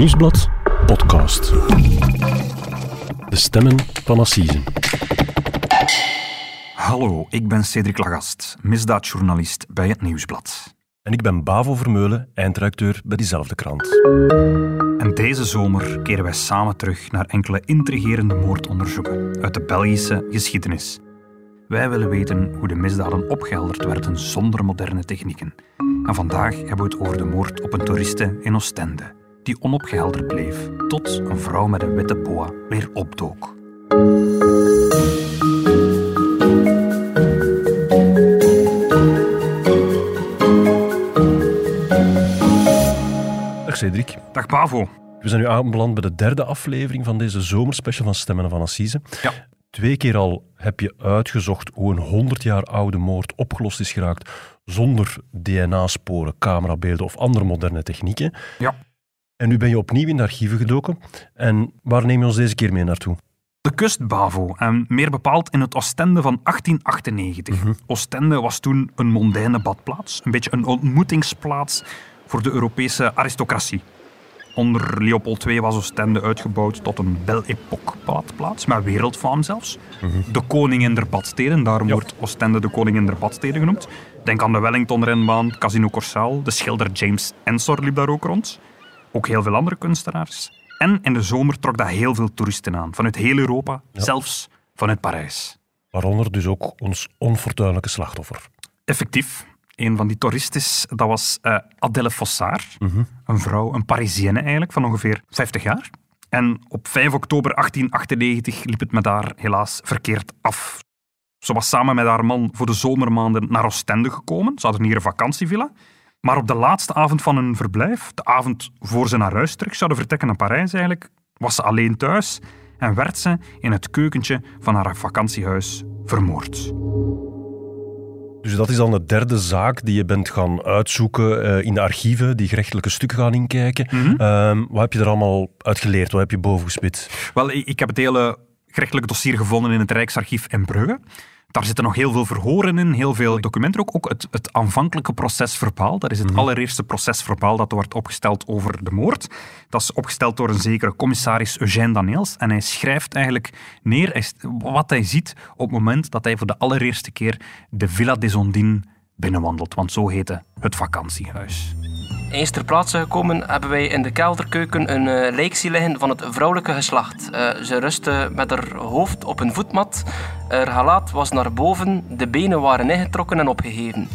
Nieuwsblad podcast. De stemmen van Assise. Hallo, ik ben Cedric Lagast, misdaadjournalist bij het Nieuwsblad. En ik ben Bavo Vermeulen, eindredacteur bij diezelfde krant. En deze zomer keren wij samen terug naar enkele intrigerende moordonderzoeken uit de Belgische geschiedenis. Wij willen weten hoe de misdaden opgehelderd werden zonder moderne technieken. En vandaag hebben we het over de moord op een toeriste in Oostende, die onopgehelderd bleef tot een vrouw met een witte boa weer opdook. Dag Cedric. Dag Bavo. We zijn nu aanbeland bij de derde aflevering van deze zomerspecial van Stemmen van Assise. Ja. Twee keer al heb je uitgezocht hoe een 100 jaar oude moord opgelost is geraakt zonder DNA-sporen, camerabeelden of andere moderne technieken. Ja. En nu ben je opnieuw in de archieven gedoken. En waar neem je ons deze keer mee naartoe? De kust Bavo, en meer bepaald in het Oostende van 1898. Oostende was toen een mondaine badplaats, een beetje een ontmoetingsplaats voor de Europese aristocratie. Onder Leopold II was Oostende uitgebouwd tot een Belle Époque badplaats, met wereldfaam zelfs. De koningin der badsteden, daarom Ja. wordt Oostende de koningin der badsteden genoemd. Denk aan de Wellington-renbaan, Casino Corsaal, de schilder James Ensor liep daar ook rond. Ook heel veel andere kunstenaars. En in de zomer trok dat heel veel toeristen aan, vanuit heel Europa, zelfs vanuit Parijs. Waaronder dus ook ons onfortuinlijke slachtoffer. Effectief, een van die toeristes, dat was eh, Adèle Fossard. Een vrouw, een Parisienne eigenlijk, van ongeveer 50 jaar. En op 5 oktober 1898 liep het met haar helaas verkeerd af. Ze was samen met haar man voor de zomermaanden naar Oostende gekomen. Ze hadden hier een vakantievilla. Maar op de laatste avond van hun verblijf, de avond voor ze naar huis terug zouden vertrekken naar Parijs eigenlijk, was ze alleen thuis en werd ze in het keukentje van haar vakantiehuis vermoord. Dus dat is dan de derde zaak die je bent gaan uitzoeken eh, in de archieven, die gerechtelijke stukken gaan inkijken. Ehm, wat heb je er allemaal uit geleerd? Wat heb je boven gespit? Wel, ik ik heb het hele gerechtelijke dossier gevonden in het Rijksarchief in Brugge. Daar zitten nog heel veel verhoren in, heel veel documenten ook. Ook het, het aanvankelijke procesverbaal. Dat is het allereerste procesverbaal dat wordt opgesteld over de moord. Dat is opgesteld door een zekere commissaris Eugène Daniels. En hij schrijft eigenlijk neer wat hij ziet op het moment dat hij voor de allereerste keer de Villa des Ondines binnenwandelt. Want zo heette het vakantiehuis. Eens ter plaatse gekomen hebben wij in de kelderkeuken een eh lijk zien liggen van het vrouwelijke geslacht. Eh, ze rustte met haar hoofd op een voetmat. Haar gelaat was naar boven, de benen waren ingetrokken en opgeheven.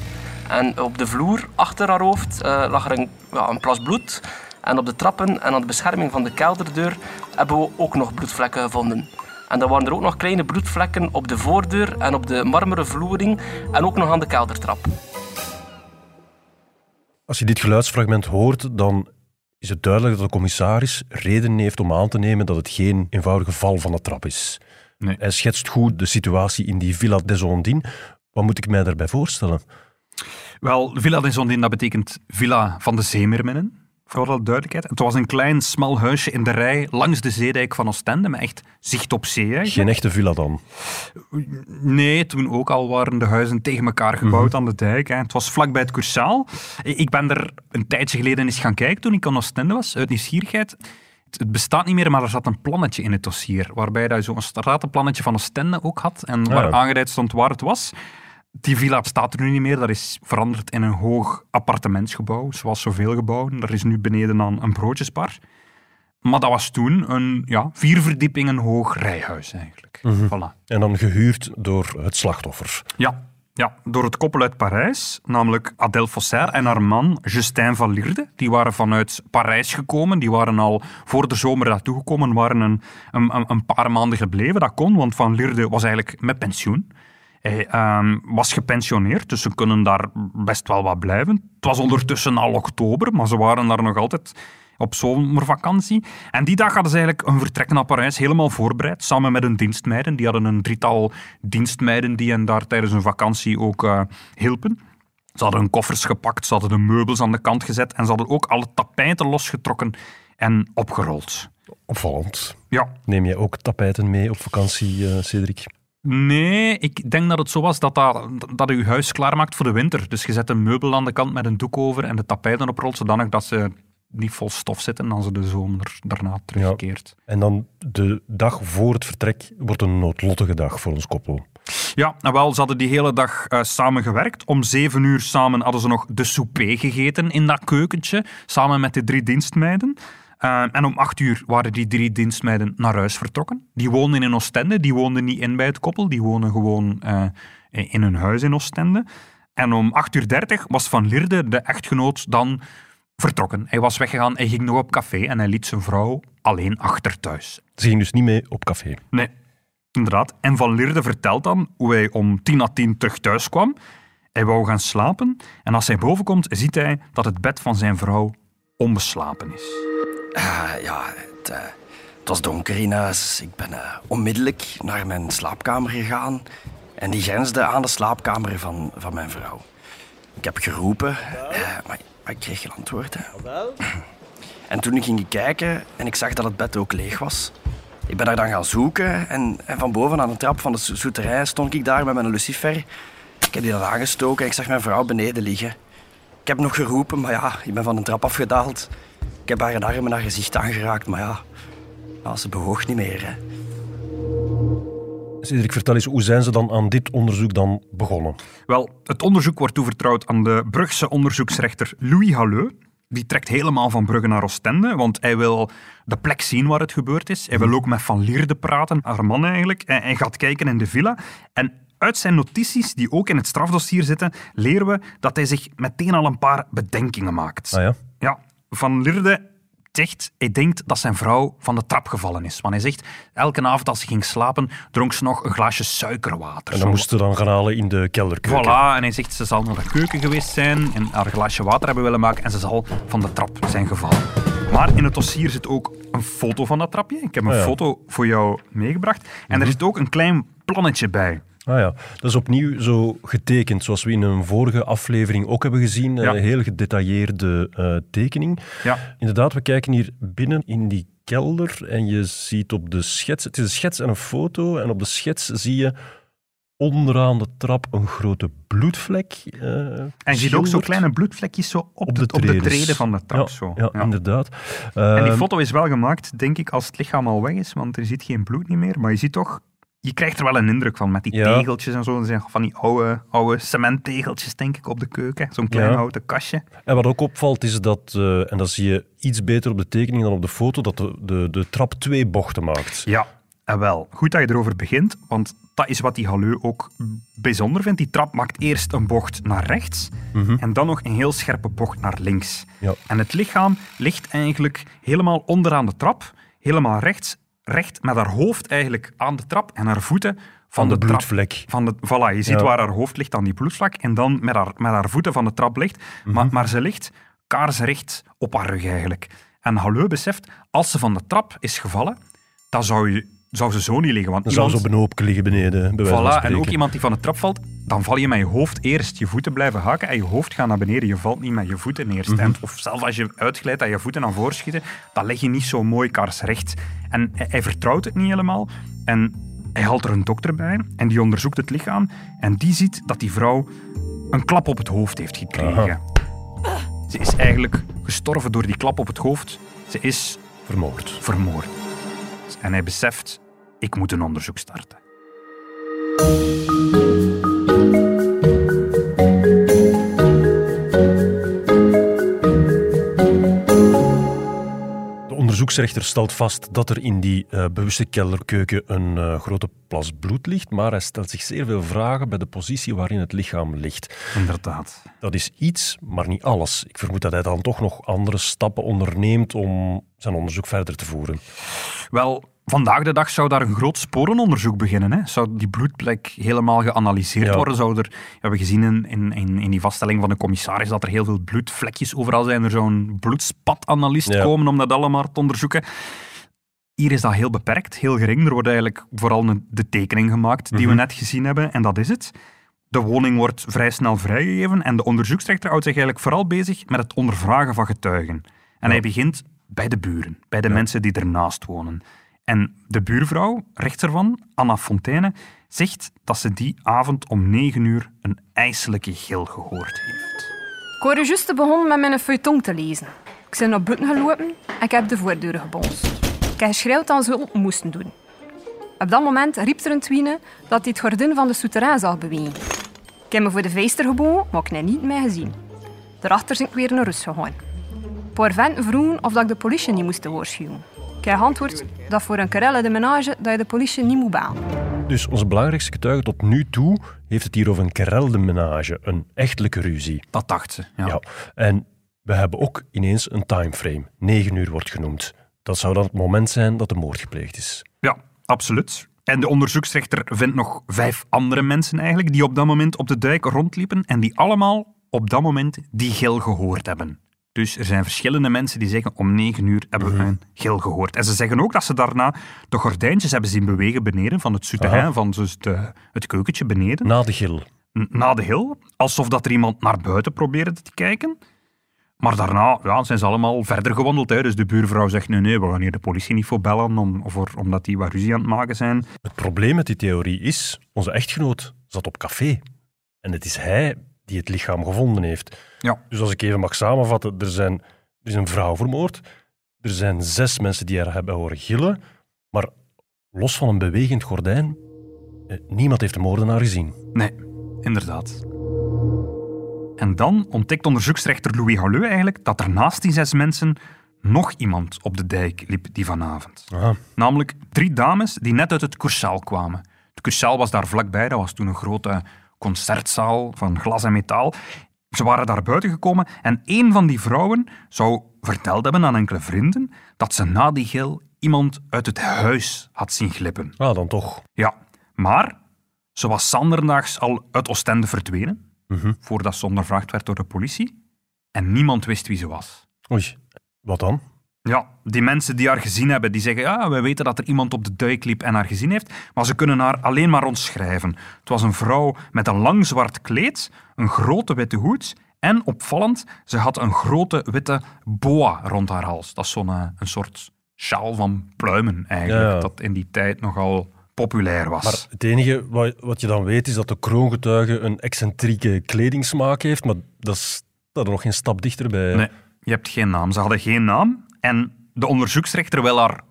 En op de vloer, achter haar hoofd, eh, lag er een, een plas bloed. En op de trappen en aan de bescherming van de kelderdeur hebben we ook nog bloedvlekken gevonden. En dan waren er ook nog kleine bloedvlekken op de voordeur en op de marmeren vloering en ook nog aan de keldertrap. Als je dit geluidsfragment hoort, dan is het duidelijk dat de commissaris reden heeft om aan te nemen dat het geen eenvoudige val van de trap is. Nee. Hij schetst goed de situatie in die Villa des Ondines. Wat moet ik mij daarbij voorstellen? Wel, Villa des Ondines, dat betekent Villa van de Zeemeerminnen. Voor alle duidelijkheid. Het was een klein, smal huisje in de rij langs de zeedijk van Oostende, met echt zicht op zee. eigenlijk. Geen echte villa dan. Nee, toen ook al waren de huizen tegen elkaar gebouwd aan de dijk. Hè. Het was vlakbij het Cursaal. Ik ben er een tijdje geleden eens gaan kijken toen ik aan Oostende was, uit nieuwsgierigheid. Het- Het bestaat niet meer, maar er zat een plannetje in het dossier, waarbij je zo'n stratenplannetje van Oostende ook had en waar ja. aangeduid stond waar het was. Die villa staat er nu niet meer. Dat is veranderd in een hoog appartementsgebouw, zoals zoveel gebouwen. Er is nu beneden aan een broodjesbar. Maar dat was toen een ja, vier verdiepingen hoog rijhuis eigenlijk. Voilà. En dan gehuurd door het slachtoffer. Ja, ja, door het koppel uit Parijs, namelijk Adèle Fossard en haar man Justin van Lierde. Die waren vanuit Parijs gekomen, die waren al voor de zomer naartoe gekomen, waren een, een, een- een paar maanden gebleven. Dat kon, want Van Lierde was eigenlijk met pensioen. Hij ehm, was gepensioneerd, dus ze kunnen daar best wel wat blijven. Het was ondertussen al oktober, maar ze waren daar nog altijd op zomervakantie. En die dag hadden ze eigenlijk een vertrek naar Parijs helemaal voorbereid, samen met hun dienstmeiden. Die hadden een drietal dienstmeiden die hen daar tijdens hun vakantie ook eh, hielpen. Ze hadden hun koffers gepakt, ze hadden de meubels aan de kant gezet en ze hadden ook alle tapijten losgetrokken en opgerold. Opvallend. Ja, Neem jij ook tapijten mee op vakantie, eh, Cedric? Nee, ik denk dat het zo was dat, dat, dat je je huis klaarmaakt voor de winter. Dus je zet een meubel aan de kant met een doek over en de tapijten oprolt, zodanig dat ze niet vol stof zitten als ze de zomer daarna terugkeert. En dan de dag voor het vertrek wordt een noodlottige dag voor ons koppel. Ja, nou wel, ze hadden die hele dag uh, samen gewerkt. Om zeven uur samen hadden ze nog de souper gegeten in dat keukentje, samen met de drie dienstmeiden. Uh, en om acht uur waren die drie dienstmeiden naar huis vertrokken. Die woonden in Oostende, die woonden niet in bij het koppel, die wonen gewoon uh, in hun huis in Oostende. En om 8 uur 30 was Van Lierde, de echtgenoot, dan vertrokken. Hij was weggegaan, hij ging nog op café en hij liet zijn vrouw alleen achter thuis. Ze ging dus niet mee op café? Nee, inderdaad. En Van Lierde vertelt dan hoe hij om tien na tien terug thuis kwam. Hij wou gaan slapen en als hij boven komt, ziet hij dat het bed van zijn vrouw onbeslapen is. Uh, ja, het, uh, het, was donker in huis. Ik ben uh, onmiddellijk naar mijn slaapkamer gegaan en die grensde aan de slaapkamer van, van mijn vrouw. Ik heb geroepen, maar, maar, ik kreeg geen antwoord. Hè. En toen ging ik kijken en ik zag dat het bed ook leeg was. Ik ben daar dan gaan zoeken en, en van boven aan de trap van de zoeterij stond ik daar met mijn lucifer. Ik heb die dan aangestoken en ik zag mijn vrouw beneden liggen. Ik heb nog geroepen, maar ja, ik ben van de trap afgedaald. Ik heb haar armen naar gezicht aangeraakt, maar ja, ze bewoog niet meer. Hè. Cedric, vertel eens, hoe zijn ze dan aan dit onderzoek dan begonnen? Wel, het onderzoek wordt toevertrouwd aan de Brugse onderzoeksrechter Louis Halleux. Die trekt helemaal van Brugge naar Oostende, want hij wil de plek zien waar het gebeurd is. Hij wil ook met Van Lierde praten, haar man eigenlijk. En hij gaat kijken in de villa. En uit zijn notities, die ook in het strafdossier zitten, leren we dat hij zich meteen al een paar bedenkingen maakt. Ah ja? Ja, Van Lierde zegt, hij denkt dat zijn vrouw van de trap gevallen is. Want hij zegt, elke avond als ze ging slapen, dronk ze nog een glaasje suikerwater. En dan moest ze dan gaan halen in de kelderkeuken. Voilà, en hij zegt, ze zal naar de keuken geweest zijn en haar glaasje water hebben willen maken en ze zal van de trap zijn gevallen. Maar in het dossier zit ook een foto van dat trapje. Ik heb een Ah ja. foto voor jou meegebracht. En er zit ook een klein plannetje bij. Ah ja, dat is opnieuw zo getekend, zoals we in een vorige aflevering ook hebben gezien. Ja. Een heel gedetailleerde eh, tekening. Ja. Inderdaad, we kijken hier binnen in die kelder en je ziet op de schets... Het is een schets en een foto. En op de schets zie je onderaan de trap een grote bloedvlek. eh, En je ziet ook zo kleine bloedvlekjes zo op, op de, de, op de treden van de trap. Ja, zo. ja, Ja. inderdaad. En die Ehm, foto is wel gemaakt, denk ik, als het lichaam al weg is, want er zit geen bloed niet meer. Maar je ziet toch, je krijgt er wel een indruk van met die Ja. tegeltjes en zo. Zijn van die oude, oude cementtegeltjes, denk ik, op de keuken. Zo'n klein Ja. houten kastje. En wat ook opvalt is dat, eh, en dat zie je iets beter op de tekening dan op de foto, dat de, de, de trap twee bochten maakt. Ja, en wel. Goed dat je erover begint, want dat is wat die Halleu ook bijzonder vindt. Die trap maakt eerst een bocht naar rechts en dan nog een heel scherpe bocht naar links. Ja. En het lichaam ligt eigenlijk helemaal onderaan de trap, helemaal rechts, recht met haar hoofd eigenlijk aan de trap en haar voeten van de trap. bloedvlek. Van de, voilà, je ziet Ja. waar haar hoofd ligt aan die bloedvlak en dan met haar, met haar voeten van de trap ligt. Mhm. maar, maar ze ligt kaarsrecht op haar rug eigenlijk. En Halleu beseft, als ze van de trap is gevallen, dan zou, je, zou ze zo niet liggen. Want Dan zou ze op een hoopje liggen beneden, bij Voilà, en ook iemand die van de trap valt, dan val je met je hoofd eerst. Je voeten blijven haken en je hoofd gaat naar beneden. Je valt niet met je voeten eerst. Mhm. en, of zelfs als je uitglijdt en je voeten naar voren schieten, dan leg je niet zo mooi kaarsrecht. En hij, hij vertrouwt het niet helemaal. En hij haalt er een dokter bij en die onderzoekt het lichaam. En die ziet dat die vrouw een klap op het hoofd heeft gekregen. Ze is eigenlijk gestorven door die klap op het hoofd. Ze is Vermoord. vermoord. En hij beseft, ik moet een onderzoek starten. De onderzoeksrechter stelt vast dat er in die eh, bewuste kelderkeuken een eh, grote plas bloed ligt, maar hij stelt zich zeer veel vragen bij de positie waarin het lichaam ligt. Inderdaad. Dat is iets, maar niet alles. Ik vermoed dat hij dan toch nog andere stappen onderneemt om zijn onderzoek verder te voeren. Wel, vandaag de dag zou daar een groot sporenonderzoek beginnen. Hè? Zou die bloedplek helemaal geanalyseerd Ja. worden? Zou er, we hebben gezien in, in, in, die vaststelling van de commissaris dat er heel veel bloedvlekjes overal zijn. Er zou een bloedspatanalyst Ja. komen om dat allemaal te onderzoeken. Hier is dat heel beperkt, heel gering. Er wordt eigenlijk vooral een, de tekening gemaakt die we Mhm. net gezien hebben en dat is het. De woning wordt vrij snel vrijgegeven en de onderzoeksrechter houdt zich eigenlijk vooral bezig met het ondervragen van getuigen. En hij begint bij de buren, bij de mensen die ernaast wonen. En de buurvrouw, rechts ervan, Anna Fontaine, zegt dat ze die avond om negen uur een ijselijke gil gehoord heeft. Ik hoorde juist begonnen met mijn feuilleton te lezen. Ik ben naar buiten gelopen en ik heb de voordeur gebonst. Ik heb geschreeuwd dat ze hulp moesten doen. Op dat moment riep er een twine dat hij het gordijn van de souterrain zag bewegen. Ik heb me voor de veister gebogen, maar ik heb niet meer gezien. Daarachter ben ik weer naar rust gegaan. Een paar vroegen of dat ik de politie niet moest waarschuwen. Ik heb geantwoord dat voor een querelle de menage dat je de politie niet moet bellen. Dus onze belangrijkste getuige tot nu toe heeft het hier over een querelle de menage, een echtelijke ruzie. Dat dacht ze. Ja. Ja. En we hebben ook ineens een timeframe. 9 uur wordt genoemd. Dat zou dan het moment zijn dat de moord gepleegd is. Ja, absoluut. En de onderzoeksrechter vindt nog vijf andere mensen eigenlijk die op dat moment op de dijk rondliepen en die allemaal op dat moment die gil gehoord hebben. Dus er zijn verschillende mensen die zeggen om negen uur hebben we een gil gehoord. En ze zeggen ook dat ze daarna de gordijntjes hebben zien bewegen beneden van het souterrain, Aha. van dus de, het keukentje beneden, Na de gil. na de hil. Alsof dat er iemand naar buiten probeerde te kijken. Maar daarna ja, zijn ze allemaal verder gewandeld. Hè. Dus de buurvrouw zegt, nee, nee, we gaan hier de politie niet voor bellen, om, voor, omdat die wat ruzie aan het maken zijn. Het probleem met die theorie is, onze echtgenoot zat op café. En het is hij die het lichaam gevonden heeft. Ja. Dus als ik even mag samenvatten, er, zijn, er is een vrouw vermoord. Er zijn zes mensen die haar hebben horen gillen. Maar los van een bewegend gordijn, eh, niemand heeft de moordenaar gezien. Nee, inderdaad. En dan ontdekt onderzoeksrechter Louis Halleux eigenlijk dat er naast die zes mensen nog iemand op de dijk liep die vanavond. Aha. Namelijk drie dames die net uit het Cursaal kwamen. Het Cursaal was daar vlakbij, dat was toen een grote concertzaal van glas en metaal. Ze waren daar buiten gekomen en een van die vrouwen zou verteld hebben aan enkele vrienden dat ze na die gil iemand uit het huis had zien glippen. Ah, dan toch. Ja, maar ze was zanderdaags al uit Oostende verdwenen, voordat ze ondervraagd werd door de politie. En niemand wist wie ze was. Oei, wat dan? Ja, die mensen die haar gezien hebben, die zeggen ja, wij weten dat er iemand op de duik liep en haar gezien heeft, maar ze kunnen haar alleen maar omschrijven. Het was een vrouw met een lang zwart kleed, een grote witte hoed en opvallend, ze had een grote witte boa rond haar hals. Dat is zo'n eh, een soort sjaal van pluimen eigenlijk, Ja, dat in die tijd nogal populair was. Maar het enige wat, wat je dan weet is dat de kroongetuige een excentrieke kledingsmaak heeft, maar dat is dat er nog geen stap dichterbij. Nee, je hebt geen naam. Ze hadden geen naam. En de onderzoeksrechter wil haar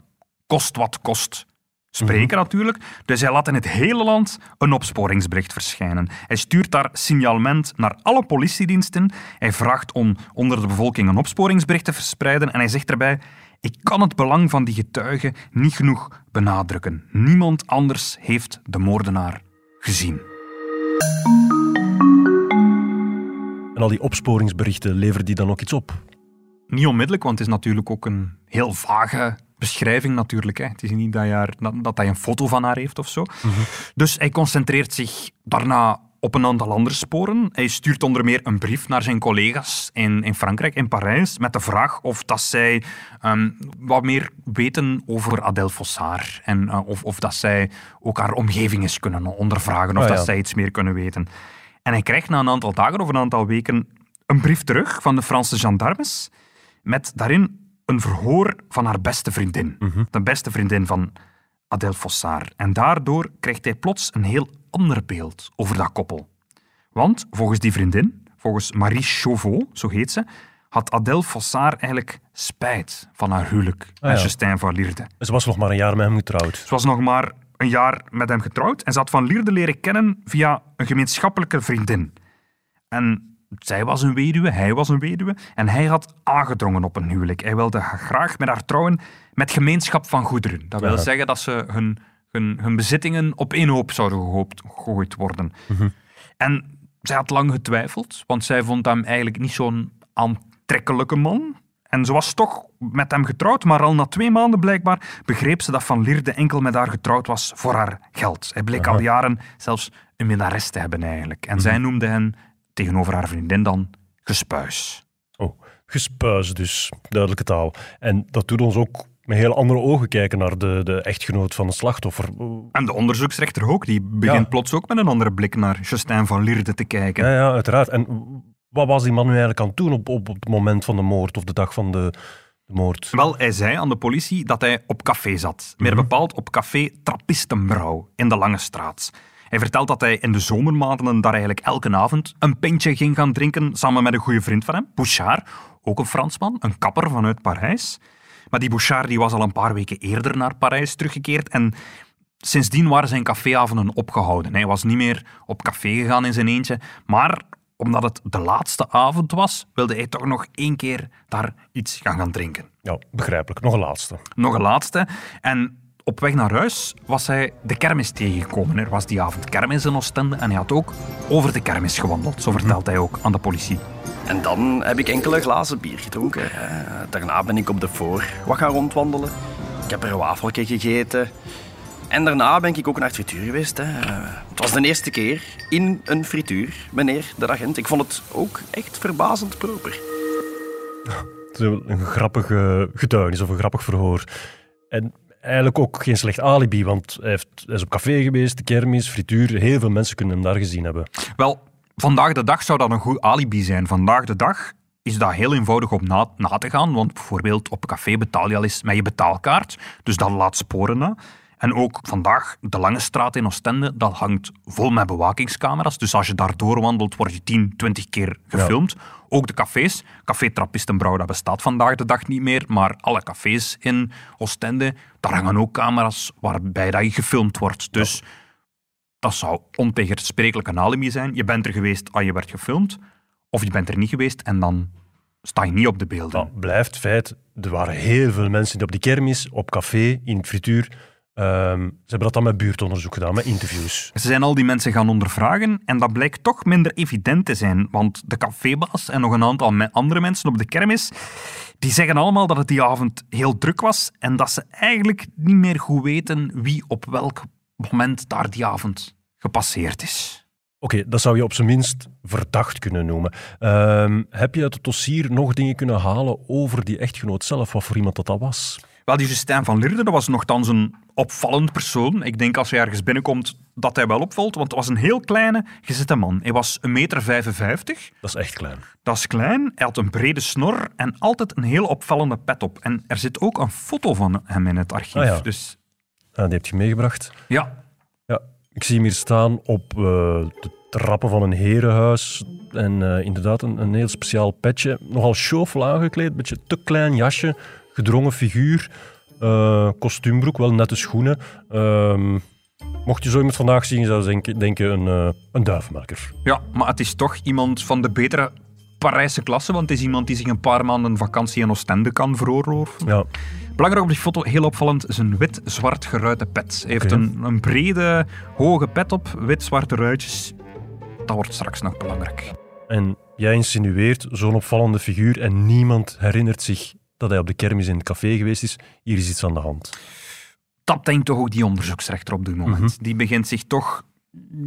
kost wat kost spreken natuurlijk. Dus hij laat in het hele land een opsporingsbericht verschijnen. Hij stuurt daar signalement naar alle politiediensten. Hij vraagt om onder de bevolking een opsporingsbericht te verspreiden. En hij zegt erbij... Ik kan het belang van die getuige niet genoeg benadrukken. Niemand anders heeft de moordenaar gezien. En al die opsporingsberichten, leveren die dan ook iets op? Niet onmiddellijk, want het is natuurlijk ook een heel vage beschrijving natuurlijk. Hè. Het is niet dat, je haar, dat, dat hij een foto van haar heeft of zo. Dus hij concentreert zich daarna op een aantal andere sporen. Hij stuurt onder meer een brief naar zijn collega's in, in Frankrijk, in Parijs, met de vraag of dat zij ehm, wat meer weten over Adèle Fossard. En eh, of, of dat zij ook haar omgeving eens kunnen ondervragen, of Ah, ja. dat zij iets meer kunnen weten. En hij krijgt na een aantal dagen of een aantal weken een brief terug van de Franse gendarmes met daarin een verhoor van haar beste vriendin. De beste vriendin van Adèle Fossard. En daardoor krijgt hij plots een heel ander beeld over dat koppel. Want volgens die vriendin, volgens Marie Chauveau, zo heet ze, had Adèle Fossard eigenlijk spijt van haar huwelijk met ja. Justin van Lierde. Ze was nog maar een jaar met hem getrouwd. Ze was nog maar een jaar met hem getrouwd en ze had Van Lierde leren kennen via een gemeenschappelijke vriendin. En zij was een weduwe, hij was een weduwe en hij had aangedrongen op een huwelijk. Hij wilde graag met haar trouwen met gemeenschap van goederen. Dat wil Ja. zeggen dat ze hun, hun, hun bezittingen op één hoop zouden gehoopt- gegooid worden. En zij had lang getwijfeld, want zij vond hem eigenlijk niet zo'n aantrekkelijke man. En ze was toch met hem getrouwd, maar al na twee maanden blijkbaar begreep ze dat Van Lierde enkel met haar getrouwd was voor haar geld. Hij bleek al jaren zelfs een minnares te hebben eigenlijk. En zij noemde hen tegenover haar vriendin dan gespuis. Oh, gespuis dus, duidelijke taal. En dat doet ons ook met heel andere ogen kijken naar de, de echtgenoot van het slachtoffer. En de onderzoeksrechter ook, die begint Ja. plots ook met een andere blik naar Justin van Lierde te kijken. Ja, ja, uiteraard. En wat was die man nu eigenlijk aan het doen op, op, op het moment van de moord of de dag van de, de moord? Wel, hij zei aan de politie dat hij op café zat. Meer bepaald op café Trappistenbrouw in de Lange Straat. Hij vertelt dat hij in de zomermaanden daar eigenlijk elke avond een pintje ging gaan drinken samen met een goede vriend van hem, Bouchard. ook een Fransman, een kapper vanuit Parijs. Maar die Bouchard die was al een paar weken eerder naar Parijs teruggekeerd en sindsdien waren zijn caféavonden opgehouden. Hij was niet meer op café gegaan in zijn eentje, maar omdat het de laatste avond was, wilde hij toch nog één keer daar iets gaan gaan drinken. Ja, begrijpelijk. Nog een laatste. Nog een laatste. En op weg naar huis was hij de kermis tegengekomen. Er was die avond kermis in Oostende en hij had ook over de kermis gewandeld. Zo vertelt hij ook aan de politie. En dan heb ik enkele glazen bier gedronken. Eh, Daarna ben ik op de voor wat gaan rondwandelen. Ik heb er een wafeltje gegeten. En daarna ben ik ook naar het frituur geweest. Hè. Eh, Het was de eerste keer in een frituur, meneer de agent. Ik vond het ook echt verbazend proper. Het is een grappige getuigenis of een grappig verhoor. En eigenlijk ook geen slecht alibi, want hij, heeft, is op café geweest, kermis, frituur. Heel veel mensen kunnen hem daar gezien hebben. Wel, vandaag de dag zou dat een goed alibi zijn. Vandaag de dag is dat heel eenvoudig om na, na te gaan. Want bijvoorbeeld op café betaal je al eens met je betaalkaart. Dus dat laat sporen na. En ook vandaag, de Lange Straat in Oostende, dat hangt vol met bewakingscamera's. Dus als je daar doorwandelt, word je 10, 20 keer gefilmd. Ook de cafés. Café Trappistenbrouw, dat bestaat vandaag de dag niet meer. Maar alle cafés in Oostende, daar hangen ook camera's waarbij dat je gefilmd wordt. Dus dat zou ontegensprekelijk een alibi zijn. Je bent er geweest als je werd gefilmd. Of je bent er niet geweest en dan sta je niet op de beelden. Dat blijft feit. Er waren heel veel mensen die op die kermis, op café, in het frituur. Ehm, ze hebben dat dan met buurtonderzoek gedaan, met interviews. Ze zijn al die mensen gaan ondervragen en dat blijkt toch minder evident te zijn. Want de cafébaas en nog een aantal andere mensen op de kermis, die zeggen allemaal dat het die avond heel druk was en dat ze eigenlijk niet meer goed weten wie op welk moment daar die avond gepasseerd is. Oké, dat zou je op zijn minst verdacht kunnen noemen. Ehm, heb je uit het dossier nog dingen kunnen halen over die echtgenoot zelf, wat voor iemand dat, dat was? Wel, die Justin van Lierde, dat was nogthans een opvallend persoon. Ik denk als je ergens binnenkomt dat hij wel opvalt, want het was een heel kleine, gezette man. Hij was 1,55 meter. Dat is echt klein. Dat is klein, hij had een brede snor en altijd een heel opvallende pet op. En er zit ook een foto van hem in het archief. Ah ja. Dus Ah, die heb je meegebracht. ja, Ja, ik zie hem hier staan op eh, de trappen van een herenhuis. En eh, inderdaad, een, een heel speciaal petje. Nogal chauffel aangekleed, beetje te klein jasje. Gedrongen figuur. eh, kostuumbroek, wel nette schoenen. Ehm, mocht je zo iemand vandaag zien, zou je denken, denken een, eh, een duivenmaker. ja, maar het is toch iemand van de betere Parijse klasse, want het is iemand die zich een paar maanden vakantie in Oostende kan veroorloven. Ja, Belangrijk op die foto, heel opvallend, is een wit-zwart geruite pet. Hij heeft een, een brede, hoge pet op, wit-zwarte ruitjes. Dat wordt straks nog belangrijk. en jij insinueert zo'n opvallende figuur en niemand herinnert zich dat hij op de kermis in het café geweest is. Hier is iets aan de hand. dat denkt toch ook die onderzoeksrechter op dit moment. Die begint zich toch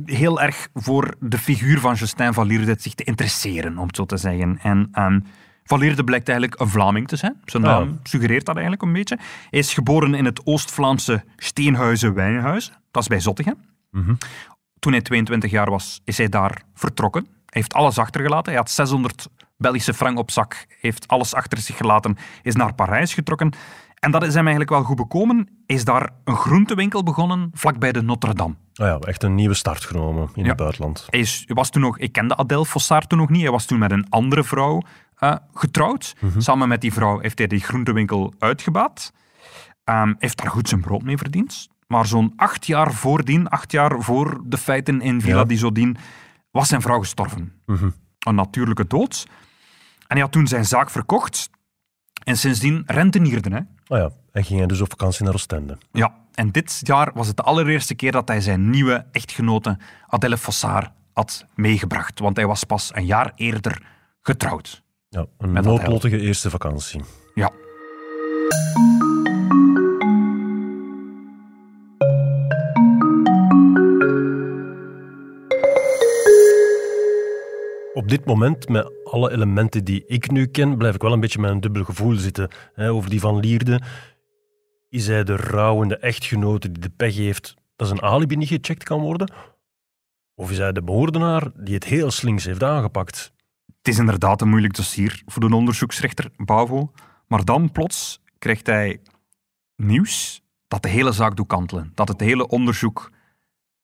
heel erg voor de figuur van Justin van Lierde zich te interesseren, om het zo te zeggen. En ehm, Van Lierde blijkt eigenlijk een Vlaming te zijn. Zijn Ja. naam suggereert dat eigenlijk een beetje. Hij is geboren in het Oost-Vlaamse Steenhuizen-Wijnhuizen. Dat is bij Zottegem. Toen hij 22 jaar was, is hij daar vertrokken. Heeft alles achtergelaten. Hij had 600 Belgische frank op zak. Heeft alles achter zich gelaten. Is naar Parijs getrokken. En dat is hem eigenlijk wel goed bekomen. Is daar een groentewinkel begonnen, vlakbij de Notre-Dame. Ah ja, echt een nieuwe start genomen in Ja. het buitenland. Hij, is, was toen nog, ik kende Adèle Fossard toen nog niet. Hij was toen met een andere vrouw eh, getrouwd. Samen met die vrouw heeft hij die groentewinkel uitgebaat. Ehm, heeft daar goed zijn brood mee verdiend. Maar zo'n acht jaar voordien, acht jaar voor de feiten in Villa Ja. di was zijn vrouw gestorven. Een natuurlijke dood. En hij had toen zijn zaak verkocht. En sindsdien rentenierde hij. Ah ja, en ging hij dus op vakantie naar Oostende. Ja, en dit jaar was het de allereerste keer dat hij zijn nieuwe echtgenote Adèle Fossard had meegebracht. Want hij was pas een jaar eerder getrouwd. Ja, een noodlottige eerste vakantie. Ja. Op dit moment, met alle elementen die ik nu ken, blijf ik wel een beetje met een dubbel gevoel zitten. Hè, over die van Lierde. Is hij de rouwende echtgenote die de pech heeft dat zijn alibi niet gecheckt kan worden? Of is hij de moordenaar die het heel slinks heeft aangepakt? Het is inderdaad een moeilijk dossier voor de onderzoeksrechter Bavo. Maar dan plots krijgt hij nieuws dat de hele zaak doet kantelen. Dat het hele onderzoek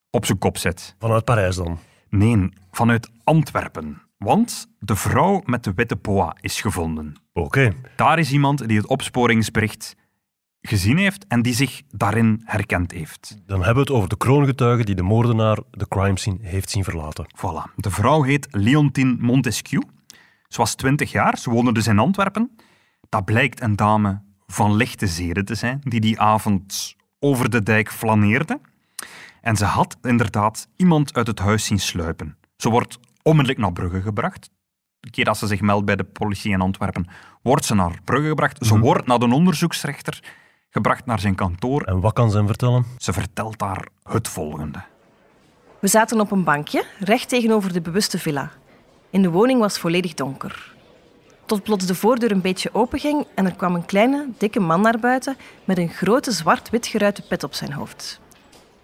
op zijn kop zet. Vanuit Parijs dan. Nee, vanuit Antwerpen. Want de vrouw met de witte boa is gevonden. Oké. Daar is iemand die het opsporingsbericht gezien heeft en die zich daarin herkend heeft. Dan hebben we het over de kroongetuige die de moordenaar de crime scene heeft zien verlaten. Voilà. De vrouw heet Leontine Montesquieu. Ze was 20 jaar, ze woonde dus in Antwerpen. Dat blijkt een dame van lichte zeden te zijn, die die avond over de dijk flaneerde. En ze had inderdaad iemand uit het huis zien sluipen. Ze wordt onmiddellijk naar Brugge gebracht. De keer dat ze zich meldt bij de politie in Antwerpen, wordt ze naar Brugge gebracht. Ze wordt naar de onderzoeksrechter gebracht naar zijn kantoor. En wat kan ze hem vertellen? Ze vertelt daar het volgende. We zaten op een bankje, recht tegenover de bewuste villa. In de woning was volledig donker. Tot plots de voordeur een beetje openging en er kwam een kleine, dikke man naar buiten met een grote zwart-wit geruite pet op zijn hoofd.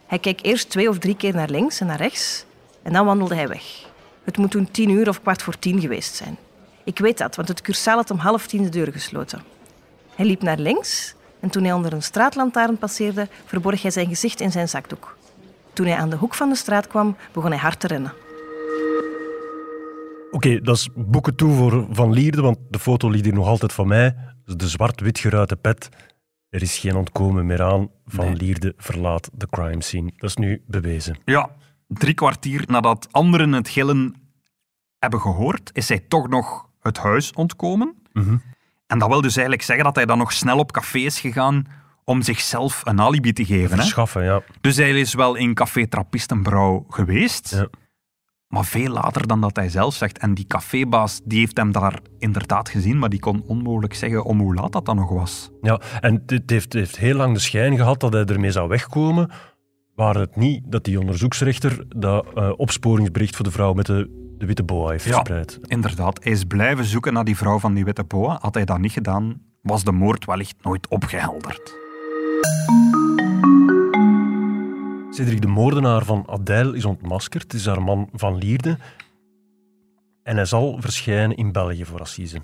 Hij keek eerst twee of drie keer naar links en naar rechts en dan wandelde hij weg. Het moet toen tien uur of kwart voor tien geweest zijn. Ik weet dat, want het cursaal had om half tien de deur gesloten. Hij liep naar links en toen hij onder een straatlantaarn passeerde, verborg hij zijn gezicht in zijn zakdoek. Toen hij aan de hoek van de straat kwam, begon hij hard te rennen. Oké, dat is boeken toe voor Van Lierde, want de foto ligt hier nog altijd van mij. De zwart-wit geruite pet. Er is geen ontkomen meer aan. Van Nee. Lierde verlaat de crime scene. Dat is nu bewezen. Ja, drie kwartier nadat anderen het gillen hebben gehoord, is hij toch nog het huis ontkomen. En dat wil dus eigenlijk zeggen dat hij dan nog snel op café is gegaan om zichzelf een alibi te geven. Hè? Verschaffen, ja. Dus hij is wel in Café Trappistenbrouw geweest, Ja. maar veel later dan dat hij zelf zegt. En die cafébaas die heeft hem daar inderdaad gezien, maar die kon onmogelijk zeggen om hoe laat dat dan nog was. ja. En dit heeft, heeft heel lang de schijn gehad dat hij ermee zou wegkomen. Waar het niet dat die onderzoeksrechter dat eh, opsporingsbericht voor de vrouw met de, de witte boa heeft Ja. verspreid. Inderdaad, hij is blijven zoeken naar die vrouw van die witte boa. Had hij dat niet gedaan, was de moord wellicht nooit opgehelderd. Cedric, de moordenaar van Adèle, is ontmaskerd. Het is haar man Van Lierde. En hij zal verschijnen in België voor assise.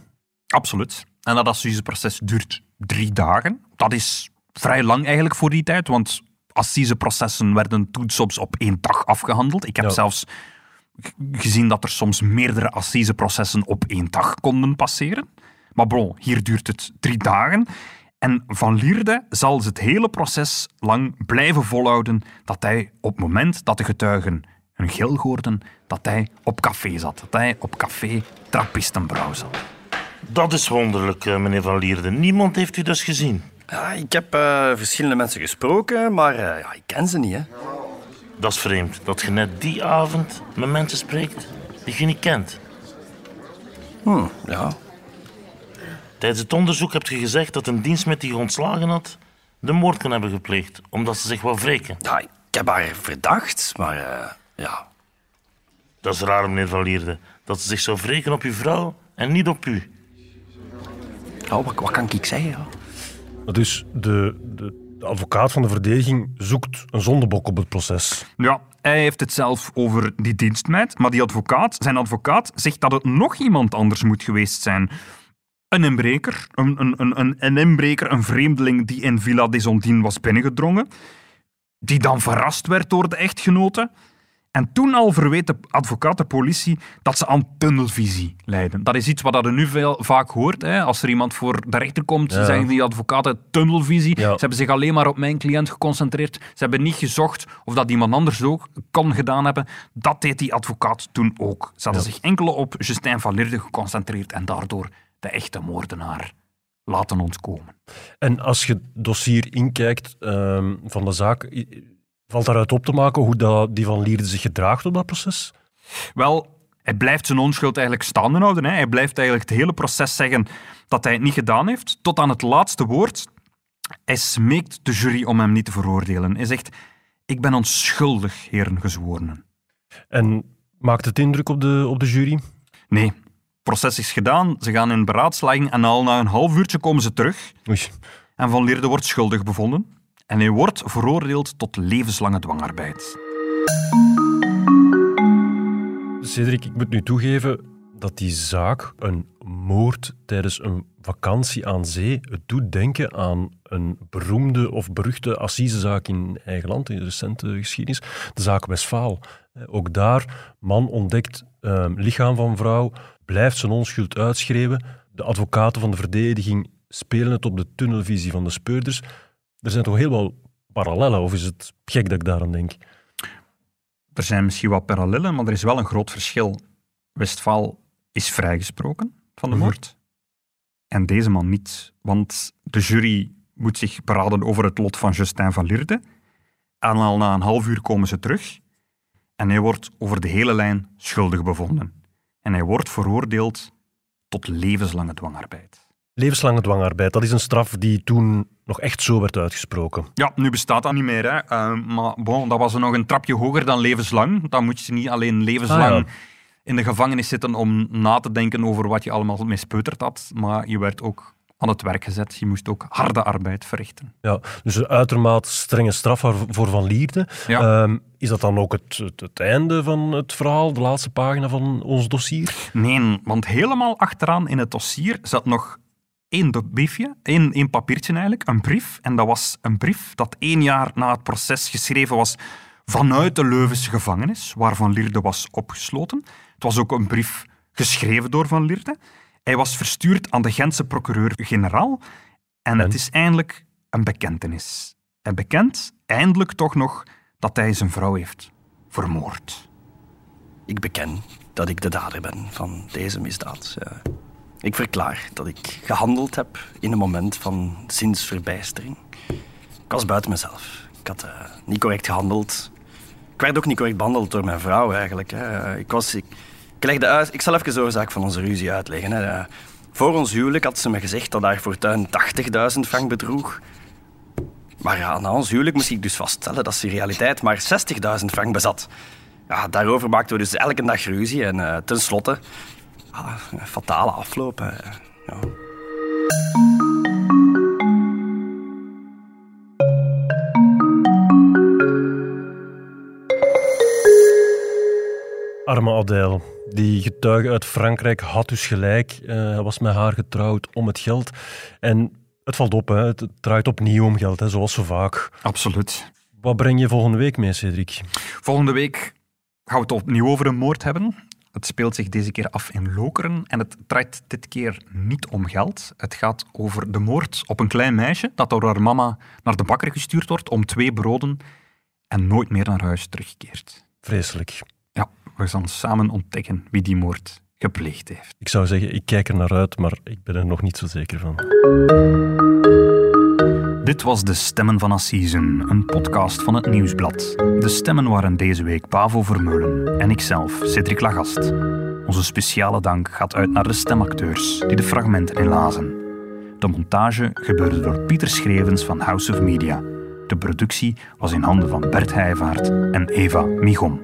Absoluut. En dat assiseproces duurt drie dagen. Dat is vrij lang eigenlijk voor die tijd, want assiseprocessen werden toen soms op één dag afgehandeld. Ik heb Ja. zelfs gezien dat er soms meerdere assiseprocessen op één dag konden passeren. Maar bon, hier duurt het drie dagen. En Van Lierde zal het hele proces lang blijven volhouden dat hij op het moment dat de getuigen een gil hoorden, dat hij op café zat. Dat hij op café Trappistenbrouw zat. Dat is wonderlijk, eh, meneer Van Lierde. Niemand heeft u dus gezien. Ja, ik heb eh, verschillende mensen gesproken, maar eh, ja, ik ken ze niet. Hè. Dat is vreemd, dat je net die avond met mensen spreekt die je niet kent. Hm, ja. Tijdens het onderzoek hebt je gezegd dat een dienst die je ontslagen had de moord kan hebben gepleegd, omdat ze zich wou wreken. ja, ik heb haar verdacht, maar eh, ja. Dat is raar, meneer Van Lierde, dat ze zich zou wreken op uw vrouw en niet op u. ja wat, wat kan ik zeggen? Ja? Dus de, de, de advocaat van de verdediging zoekt een zondebok op het proces. Ja, hij heeft het zelf over die dienstmeid, maar die advocaat, zijn advocaat zegt dat het nog iemand anders moet geweest zijn. Een inbreker, een, een, een, een, inbreker, een vreemdeling die in Villa Ondines was binnengedrongen, die dan verrast werd door de echtgenote. En toen al verweet de advocaat de politie dat ze aan tunnelvisie lijden. Dat is iets wat je nu veel, vaak hoort. Hè. Als er iemand voor de rechter komt, Ja. zeggen die advocaten tunnelvisie. Ja. Ze hebben zich alleen maar op mijn cliënt geconcentreerd. Ze hebben niet gezocht of dat iemand anders ook kan gedaan hebben. Dat deed die advocaat toen ook. Ze hadden Ja. zich enkel op Justin van Lierde geconcentreerd en daardoor de echte moordenaar laten ontkomen. En als je het dossier inkijkt ehm, van de zaak, valt daaruit op te maken hoe dat die van Lierde zich gedraagt op dat proces? Wel, hij blijft zijn onschuld eigenlijk staande houden. Hè. Hij blijft eigenlijk het hele proces zeggen dat hij het niet gedaan heeft, tot aan het laatste woord. Hij smeekt de jury om hem niet te veroordelen. Hij zegt, ik ben onschuldig, heren gezworenen. En maakt het indruk op de, op de jury? Nee, het proces is gedaan, ze gaan in beraadslaging en al na een half uurtje komen ze terug. Oei. En Van Lierde wordt schuldig bevonden. En hij wordt veroordeeld tot levenslange dwangarbeid. Cedric, ik moet nu toegeven, dat die zaak, een moord tijdens een vakantie aan zee, het doet denken aan een beroemde of beruchte assisezaak in eigen land, in de recente geschiedenis, de zaak Westfaal. Eh, Ook daar, man ontdekt eh, lichaam van vrouw, blijft zijn onschuld uitschreeuwen. De advocaten van de verdediging spelen het op de tunnelvisie van de speurders. Er zijn toch heel wel parallellen, of is het gek dat ik daaraan denk? Er zijn misschien wat parallellen, maar er is wel een groot verschil. Westfaal is vrijgesproken van de Mhm. moord. En deze man niet. Want de jury moet zich beraden over het lot van Justin van Lierde. En al na een half uur komen ze terug. En hij wordt over de hele lijn schuldig bevonden. En hij wordt veroordeeld tot levenslange dwangarbeid. Levenslange dwangarbeid, dat is een straf die toen nog echt zo werd uitgesproken. Ja, nu bestaat dat niet meer. Hè. Eh, maar bon, dat was nog een trapje hoger dan levenslang. Dan moet je niet alleen levenslang Ah, ja. in de gevangenis zitten om na te denken over wat je allemaal mispeuterd had. Maar je werd ook aan het werk gezet. Je moest ook harde arbeid verrichten. Ja, dus een uitermate strenge straf voor Van Lierde. Ja. Ehm, is dat dan ook het, het, het einde van het verhaal, de laatste pagina van ons dossier? Nee, want helemaal achteraan in het dossier zat nog één do- briefje, één, één papiertje eigenlijk, een brief. En dat was een brief dat één jaar na het proces geschreven was vanuit de Leuvense gevangenis, waar Van Lierde was opgesloten. Het was ook een brief geschreven door Van Lierde. Hij was verstuurd aan de Gentse procureur-generaal. En het En? is eindelijk een bekentenis. Hij bekent eindelijk toch nog dat hij zijn vrouw heeft vermoord. Ik beken dat ik de dader ben van deze misdaad. Ja. Ik verklaar dat ik gehandeld heb in een moment van zinsverbijstering. Ik was buiten mezelf. Ik had eh, niet correct gehandeld. Ik werd ook niet correct behandeld door mijn vrouw eigenlijk. Hè. Ik, was, ik, ik legde uit... Ik zal even de oorzaak van onze ruzie uitleggen. Hè. Eh, Voor ons huwelijk had ze me gezegd dat haar fortuin 80.000 frank bedroeg. Maar ja, na ons huwelijk moest ik dus vaststellen dat ze in realiteit maar 60.000 frank bezat. Ja, daarover maakten we dus elke dag ruzie. En eh tenslotte, ah, een fatale afloop. Ja. Arme Adèle. Die getuige uit Frankrijk had dus gelijk. Eh, Hij was met haar getrouwd om het geld. En het valt op, hè. het draait opnieuw om geld, hè, zoals zo vaak. Absoluut. Wat breng je volgende week mee, Cedric? Volgende week gaan we het opnieuw over een moord hebben. Het speelt zich deze keer af in Lokeren en het draait dit keer niet om geld. Het gaat over de moord op een klein meisje dat door haar mama naar de bakker gestuurd wordt om twee broden en nooit meer naar huis terugkeert. Vreselijk. Ja, we gaan samen ontdekken wie die moord gepleegd heeft. Ik zou zeggen, ik kijk er naar uit, maar ik ben er nog niet zo zeker van. Dit was De Stemmen van Assisen, een podcast van het Nieuwsblad. De stemmen waren deze week Pavo Vermeulen en ikzelf, Cedric Lagast. Onze speciale dank gaat uit naar de stemacteurs die de fragmenten inlazen. De montage gebeurde door Pieter Schrevens van House of Media. De productie was in handen van Bert Heijvaart en Eva Michom.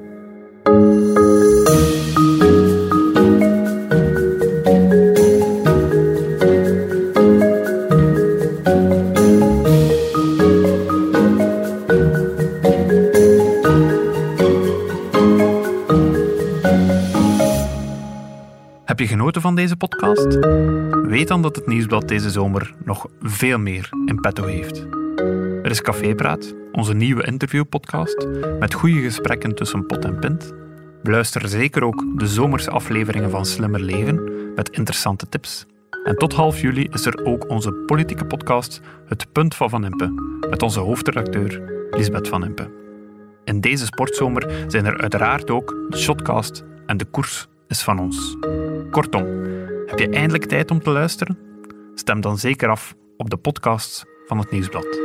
Van deze podcast? Weet dan dat het Nieuwsblad deze zomer nog veel meer in petto heeft. Er is Cafépraat, onze nieuwe interviewpodcast, met goede gesprekken tussen pot en pint. Beluister zeker ook de zomerse afleveringen van Slimmer Leven, met interessante tips. En tot half juli is er ook onze politieke podcast Het Punt van Van Impe, met onze hoofdredacteur Lisbeth Van Impe. In deze sportzomer zijn er uiteraard ook de Shotcast en de koers is van ons. Kortom, heb je eindelijk tijd om te luisteren? Stem dan zeker af op de podcasts van het Nieuwsblad.